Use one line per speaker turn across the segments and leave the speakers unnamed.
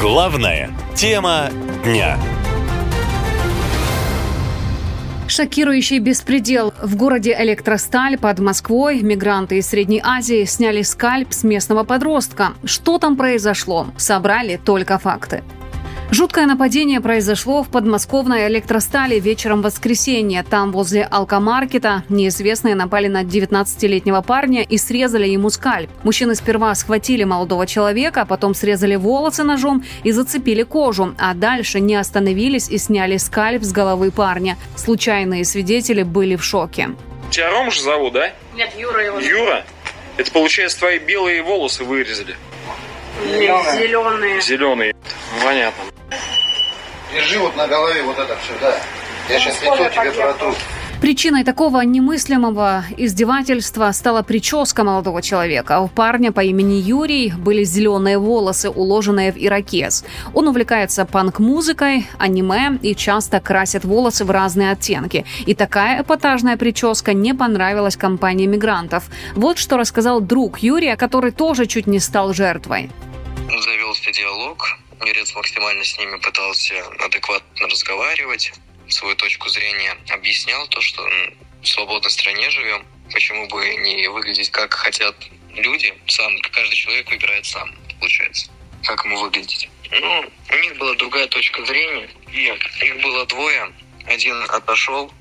Главная тема дня.
Шокирующий беспредел. В городе Электросталь под Москвой мигранты из Средней Азии сняли скальп с местного подростка. Что там произошло? Собрали только факты. Жуткое нападение произошло в подмосковной электростали вечером воскресенья. Там, возле алкомаркета, неизвестные напали на 19-летнего парня и срезали ему скальп. Мужчины сперва схватили молодого человека, а потом срезали волосы ножом и зацепили кожу, а дальше не остановились и сняли скальп с головы парня. Случайные свидетели были в шоке.
Тебя Рома же зовут, да?
Нет, Юра его.
Юра? Это получается твои белые волосы вырезали.
Зеленые.
Зеленые. Понятно.
Держи вот на голове вот это все, да. Я сейчас лицо тебе протру.
Причиной такого немыслимого издевательства стала прическа молодого человека. У парня по имени Юрий были зеленые волосы, уложенные в ирокез. Он увлекается панк-музыкой, аниме и часто красит волосы в разные оттенки. И такая эпатажная прическа не понравилась компании мигрантов. Вот что рассказал друг Юрия, который тоже чуть не стал жертвой.
Завелся диалог, Юрец максимально с ними пытался адекватно разговаривать, свою точку зрения объяснял, то, что в свободной стране живем, почему бы не выглядеть как хотят люди, сам, каждый человек выбирает сам, получается, как ему выглядеть. Ну, у них была другая точка зрения, и их было двое, один отошел,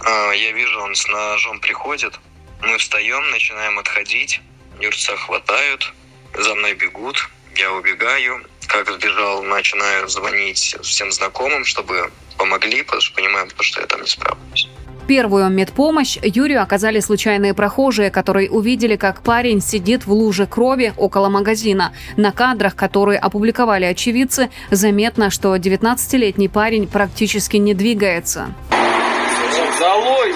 а, я вижу, он с ножом приходит, мы встаем, начинаем отходить, Юрца хватают, за мной бегут, я убегаю, как сбежал, начинаю звонить всем знакомым, чтобы помогли, потому что понимаем, что я там не справлюсь.
Первую медпомощь Юрию оказали случайные прохожие, которые увидели, как парень сидит в луже крови около магазина. На кадрах, которые опубликовали очевидцы, заметно, что 19-летний парень практически не двигается.
Залой!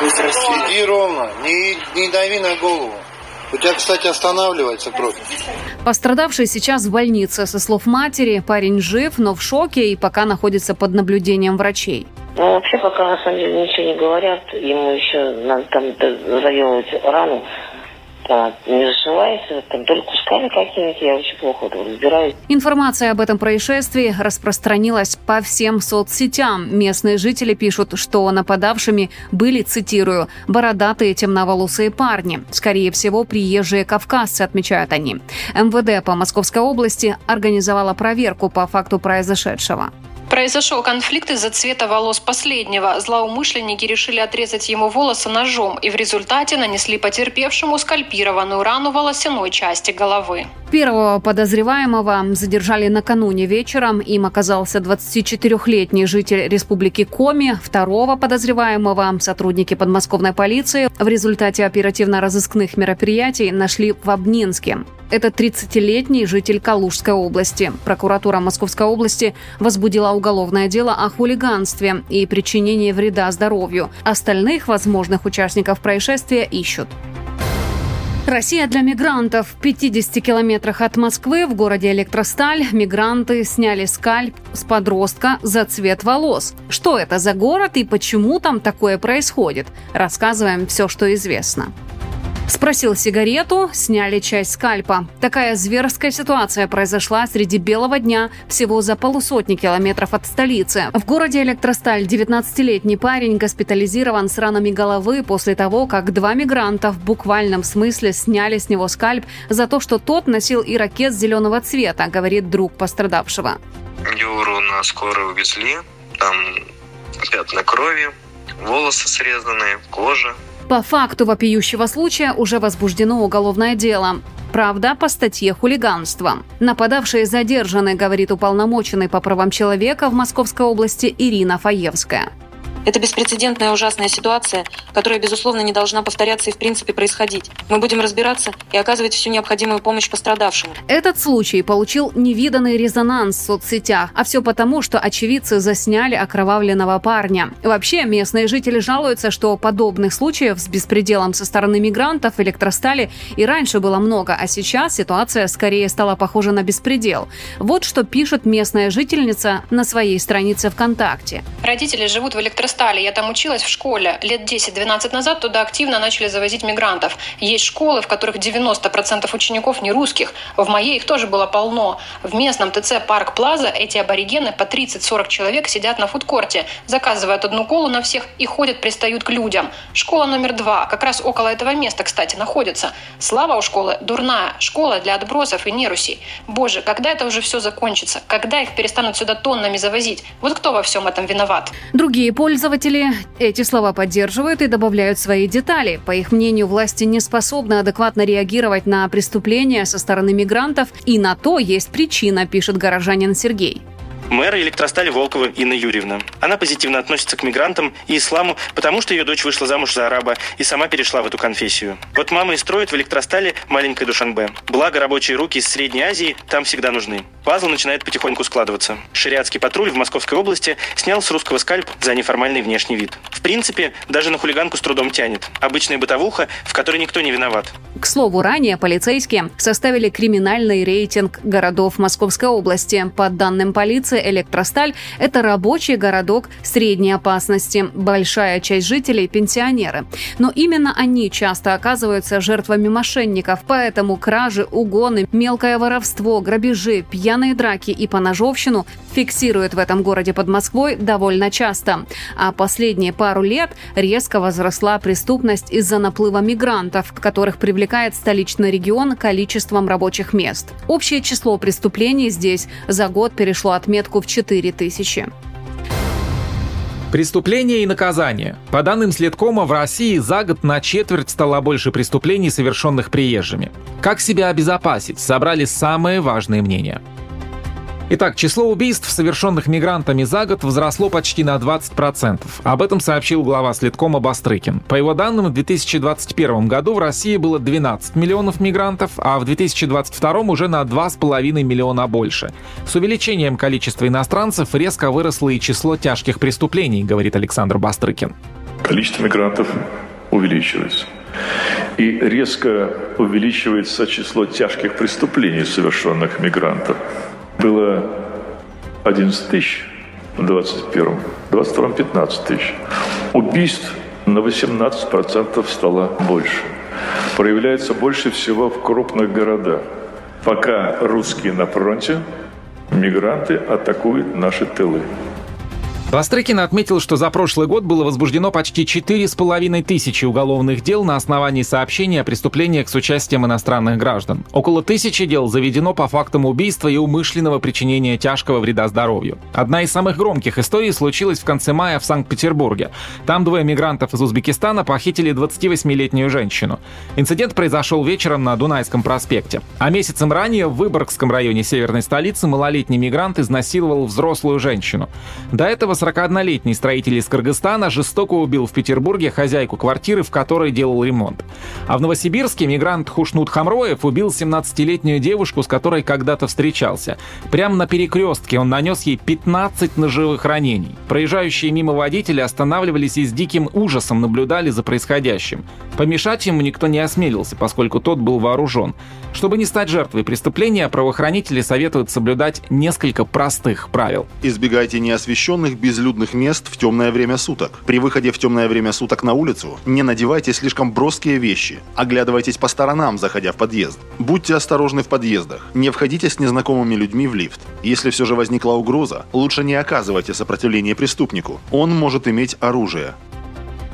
Сиди ровно, не, не дави на голову. У тебя, кстати, останавливается кровь.
Пострадавший сейчас в больнице. Со слов матери, парень жив, но в шоке и пока находится под наблюдением врачей.
Ну, вообще, пока на самом деле ничего не говорят, ему еще надо там заделывать рану не зашивается, там только кусками какими-то, я очень плохо разбираюсь.
Информация об этом происшествии распространилась по всем соцсетям. Местные жители пишут, что нападавшими были, цитирую, бородатые темноволосые парни. Скорее всего, приезжие кавказцы, отмечают они. МВД по Московской области организовала проверку по факту произошедшего.
Произошел конфликт из-за цвета волос последнего. Злоумышленники решили отрезать ему волосы ножом и в результате нанесли потерпевшему скальпированную рану волосяной части головы.
Первого подозреваемого задержали накануне вечером. Им оказался 24-летний житель Республики Коми. Второго подозреваемого сотрудники подмосковной полиции в результате оперативно-розыскных мероприятий нашли в Обнинске. Это 30-летний житель Калужской области. Прокуратура Московской области возбудила уголовное дело о хулиганстве и причинении вреда здоровью. Остальных возможных участников происшествия ищут. Россия для мигрантов. В 50 километрах от Москвы в городе Электросталь мигранты сняли скальп с подростка за цвет волос. Что это за город и почему там такое происходит? Рассказываем все, что известно. Спросил сигарету, сняли часть скальпа. Такая зверская ситуация произошла среди белого дня всего за полусотни километров от столицы. В городе Электросталь 19-летний парень госпитализирован с ранами головы после того, как два мигранта в буквальном смысле сняли с него скальп за то, что тот носил ирокез зеленого цвета, говорит друг пострадавшего.
Юру на скорой увезли, там пятна крови, волосы срезанные, кожа.
По факту вопиющего случая уже возбуждено уголовное дело. Правда, по статье хулиганства. Нападавшие задержаны, говорит уполномоченный по правам человека в Московской области Ирина Фаевская.
Это беспрецедентная ужасная ситуация, которая, безусловно, не должна повторяться и в принципе происходить. Мы будем разбираться и оказывать всю необходимую помощь пострадавшему.
Этот случай получил невиданный резонанс в соцсетях, а все потому, что очевидцы засняли окровавленного парня. Вообще, местные жители жалуются, что подобных случаев с беспределом со стороны мигрантов в электростали и раньше было много, а сейчас ситуация скорее стала похожа на беспредел. Вот что пишет местная жительница на своей странице ВКонтакте.
Родители живут в электростале Электростали. Я там училась в школе. Лет 10-12 назад туда активно начали завозить мигрантов. Есть школы, в которых 90% учеников не русских. В моей их тоже было полно. В местном ТЦ Парк Плаза эти аборигены по 30-40 человек сидят на фудкорте, заказывают одну колу на всех и ходят, пристают к людям. Школа номер два, как раз около этого места, кстати, находится. Слава у школы дурная. Школа для отбросов и нерусей. Боже, когда это уже все закончится? Когда их перестанут сюда тоннами завозить? Вот кто во всем этом виноват?
Другие пользователи эти слова поддерживают и добавляют свои детали. По их мнению, власти не способны адекватно реагировать на преступления со стороны мигрантов, и на то есть причина, пишет горожанин Сергей.
Мэра электростали Волкова Инна Юрьевна. Она позитивно относится к мигрантам и исламу, потому что ее дочь вышла замуж за араба и сама перешла в эту конфессию. Вот мама и строит в электростале маленькой Душанбе. Благо, рабочие руки из Средней Азии там всегда нужны. Пазл начинает потихоньку складываться. Шариатский патруль в Московской области снял с русского скальп за неформальный внешний вид. В принципе, даже на хулиганку с трудом тянет. Обычная бытовуха, в которой никто не виноват.
К слову, ранее полицейские составили криминальный рейтинг городов Московской области. По данным полиции, Электросталь – это рабочий городок средней опасности. Большая часть жителей – пенсионеры. Но именно они часто оказываются жертвами мошенников, поэтому кражи, угоны, мелкое воровство, грабежи, пьяные драки и поножовщину фиксируют в этом городе под Москвой довольно часто. А последние пару лет резко возросла преступность из-за наплыва мигрантов, которых привлекает столичный регион количеством рабочих мест. Общее число преступлений здесь за год перешло отметку в 4 тысячи.
Преступления и наказания. По данным Следкома, в России за год на четверть стало больше преступлений, совершенных приезжими. Как себя обезопасить? Собрали самые важные мнения. Итак, число убийств, совершенных мигрантами за год, возросло почти на 20%. Об этом сообщил глава Следкома Бастрыкин. По его данным, в 2021 году в России было 12 миллионов мигрантов, а в 2022 уже на 2,5 миллиона больше. С увеличением количества иностранцев резко выросло и число тяжких преступлений, говорит Александр Бастрыкин.
Количество мигрантов увеличилось. И резко увеличивается число тяжких преступлений, совершенных мигрантов было 11 тысяч в 21 в 22 15 тысяч. Убийств на 18% стало больше. Проявляется больше всего в крупных городах. Пока русские на фронте, мигранты атакуют наши тылы.
Бастрыкин отметил, что за прошлый год было возбуждено почти 4,5 тысячи уголовных дел на основании сообщений о преступлениях с участием иностранных граждан. Около тысячи дел заведено по фактам убийства и умышленного причинения тяжкого вреда здоровью. Одна из самых громких историй случилась в конце мая в Санкт-Петербурге. Там двое мигрантов из Узбекистана похитили 28-летнюю женщину. Инцидент произошел вечером на Дунайском проспекте. А месяцем ранее в Выборгском районе северной столицы малолетний мигрант изнасиловал взрослую женщину. До этого 41-летний строитель из Кыргызстана жестоко убил в Петербурге хозяйку квартиры, в которой делал ремонт. А в Новосибирске мигрант Хушнут Хамроев убил 17-летнюю девушку, с которой когда-то встречался. Прямо на перекрестке он нанес ей 15 ножевых ранений. Проезжающие мимо водители останавливались и с диким ужасом наблюдали за происходящим. Помешать ему никто не осмелился, поскольку тот был вооружен. Чтобы не стать жертвой преступления, правоохранители советуют соблюдать несколько простых правил.
Избегайте неосвещенных безлюдных мест в темное время суток. При выходе в темное время суток на улицу не надевайте слишком броские вещи. Оглядывайтесь по сторонам, заходя в подъезд. Будьте осторожны в подъездах. Не входите с незнакомыми людьми в лифт. Если все же возникла угроза, лучше не оказывайте сопротивление преступнику. Он может иметь оружие.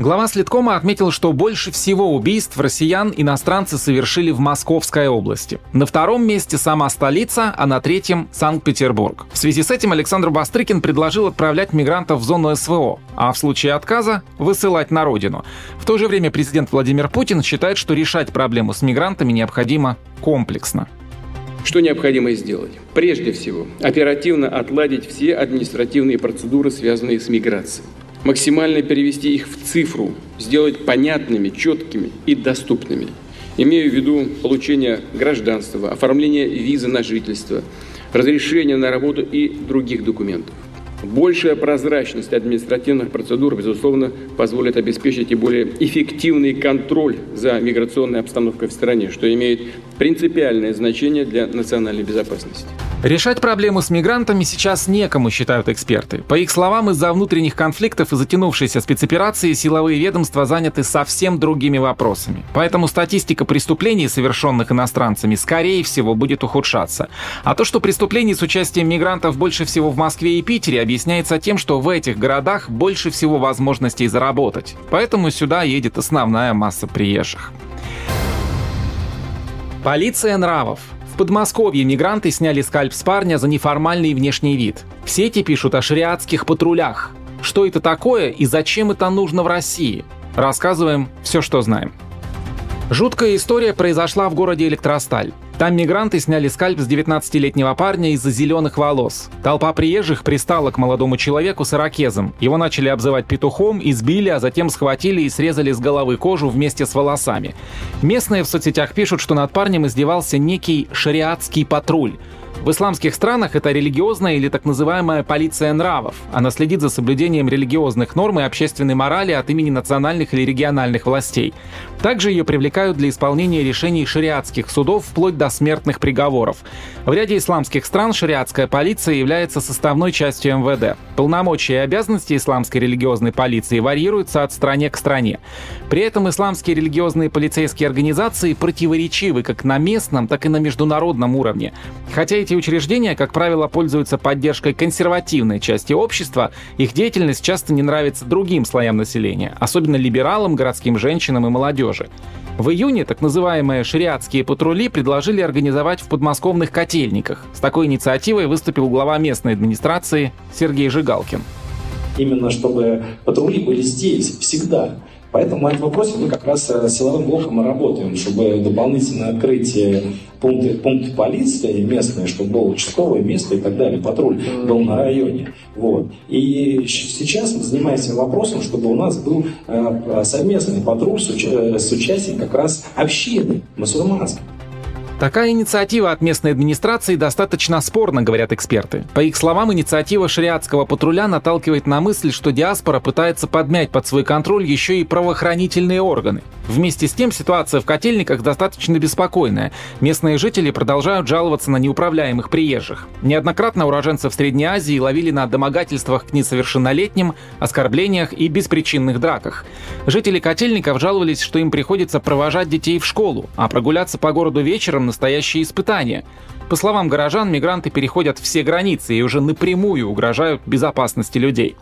Глава Следкома отметил, что больше всего убийств россиян иностранцы совершили в Московской области. На втором месте сама столица, а на третьем – Санкт-Петербург. В связи с этим Александр Бастрыкин предложил отправлять мигрантов в зону СВО, а в случае отказа – высылать на родину. В то же время президент Владимир Путин считает, что решать проблему с мигрантами необходимо комплексно.
Что необходимо сделать? Прежде всего, оперативно отладить все административные процедуры, связанные с миграцией максимально перевести их в цифру, сделать понятными, четкими и доступными. Имею в виду получение гражданства, оформление визы на жительство, разрешение на работу и других документов. Большая прозрачность административных процедур, безусловно, позволит обеспечить и более эффективный контроль за миграционной обстановкой в стране, что имеет принципиальное значение для национальной безопасности.
Решать проблему с мигрантами сейчас некому, считают эксперты. По их словам, из-за внутренних конфликтов и затянувшейся спецоперации силовые ведомства заняты совсем другими вопросами. Поэтому статистика преступлений, совершенных иностранцами, скорее всего, будет ухудшаться. А то, что преступлений с участием мигрантов больше всего в Москве и Питере, объясняется тем, что в этих городах больше всего возможностей заработать. Поэтому сюда едет основная масса приезжих. Полиция нравов. Подмосковье мигранты сняли скальп с парня за неформальный внешний вид. В сети пишут о шариатских патрулях. Что это такое и зачем это нужно в России? Рассказываем все, что знаем. Жуткая история произошла в городе Электросталь. Там мигранты сняли скальп с 19-летнего парня из-за зеленых волос. Толпа приезжих пристала к молодому человеку с ирокезом. Его начали обзывать петухом, избили, а затем схватили и срезали с головы кожу вместе с волосами. Местные в соцсетях пишут, что над парнем издевался некий шариатский патруль. В исламских странах это религиозная или так называемая полиция нравов. Она следит за соблюдением религиозных норм и общественной морали от имени национальных или региональных властей. Также ее привлекают для исполнения решений шариатских судов вплоть до смертных приговоров. В ряде исламских стран шариатская полиция является составной частью МВД. Полномочия и обязанности исламской религиозной полиции варьируются от стране к стране. При этом исламские религиозные полицейские организации противоречивы как на местном, так и на международном уровне. Хотя эти учреждения, как правило, пользуются поддержкой консервативной части общества, их деятельность часто не нравится другим слоям населения, особенно либералам, городским женщинам и молодежи. В июне так называемые шариатские патрули предложили организовать в подмосковных котельниках. С такой инициативой выступил глава местной администрации Сергей Жигалкин.
Именно чтобы патрули были здесь всегда. Поэтому на этом вопросе мы как раз с силовым блоком и работаем, чтобы дополнительно открыть пункты, пункты полиции местные, чтобы было участковое место и так далее, патруль был на районе. Вот. И сейчас мы занимаемся вопросом, чтобы у нас был э, совместный патруль с, уча- с участием как раз общины мусульманской.
Такая инициатива от местной администрации достаточно спорна, говорят эксперты. По их словам, инициатива шариатского патруля наталкивает на мысль, что диаспора пытается подмять под свой контроль еще и правоохранительные органы. Вместе с тем ситуация в котельниках достаточно беспокойная. Местные жители продолжают жаловаться на неуправляемых приезжих. Неоднократно уроженцев Средней Азии ловили на домогательствах к несовершеннолетним, оскорблениях и беспричинных драках. Жители котельников жаловались, что им приходится провожать детей в школу, а прогуляться по городу вечером настоящее испытание. По словам горожан, мигранты переходят все границы и уже напрямую угрожают безопасности людей.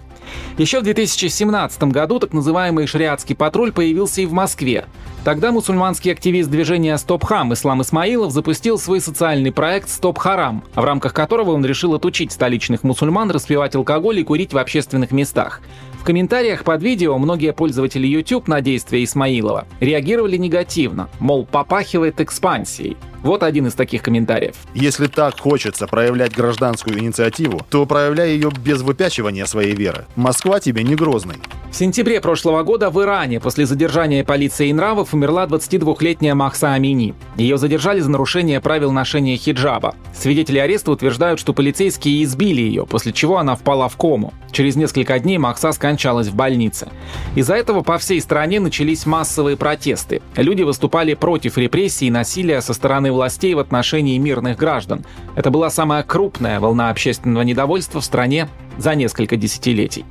Еще в 2017 году так называемый шариатский патруль появился и в Москве. Тогда мусульманский активист движения «Стоп Хам» Ислам Исмаилов запустил свой социальный проект «Стоп Харам», в рамках которого он решил отучить столичных мусульман распивать алкоголь и курить в общественных местах. В комментариях под видео многие пользователи YouTube на действия Исмаилова реагировали негативно, мол, попахивает экспансией. Вот один из таких комментариев.
Если так хочется проявлять гражданскую инициативу, то проявляй ее без выпячивания своей веры. Москва тебе не грозный.
В сентябре прошлого года в Иране после задержания полиции нравов умерла 22-летняя Махса Амини. Ее задержали за нарушение правил ношения хиджаба. Свидетели ареста утверждают, что полицейские избили ее, после чего она впала в кому. Через несколько дней Махса скончалась в больнице. Из-за этого по всей стране начались массовые протесты. Люди выступали против репрессий и насилия со стороны властей в отношении мирных граждан. Это была самая крупная волна общественного недовольства в стране за несколько десятилетий.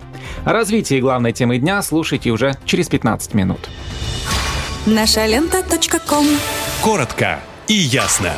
О развитии главной темы дня слушайте уже через 15 минут.
Наша лента.
Коротко и ясно.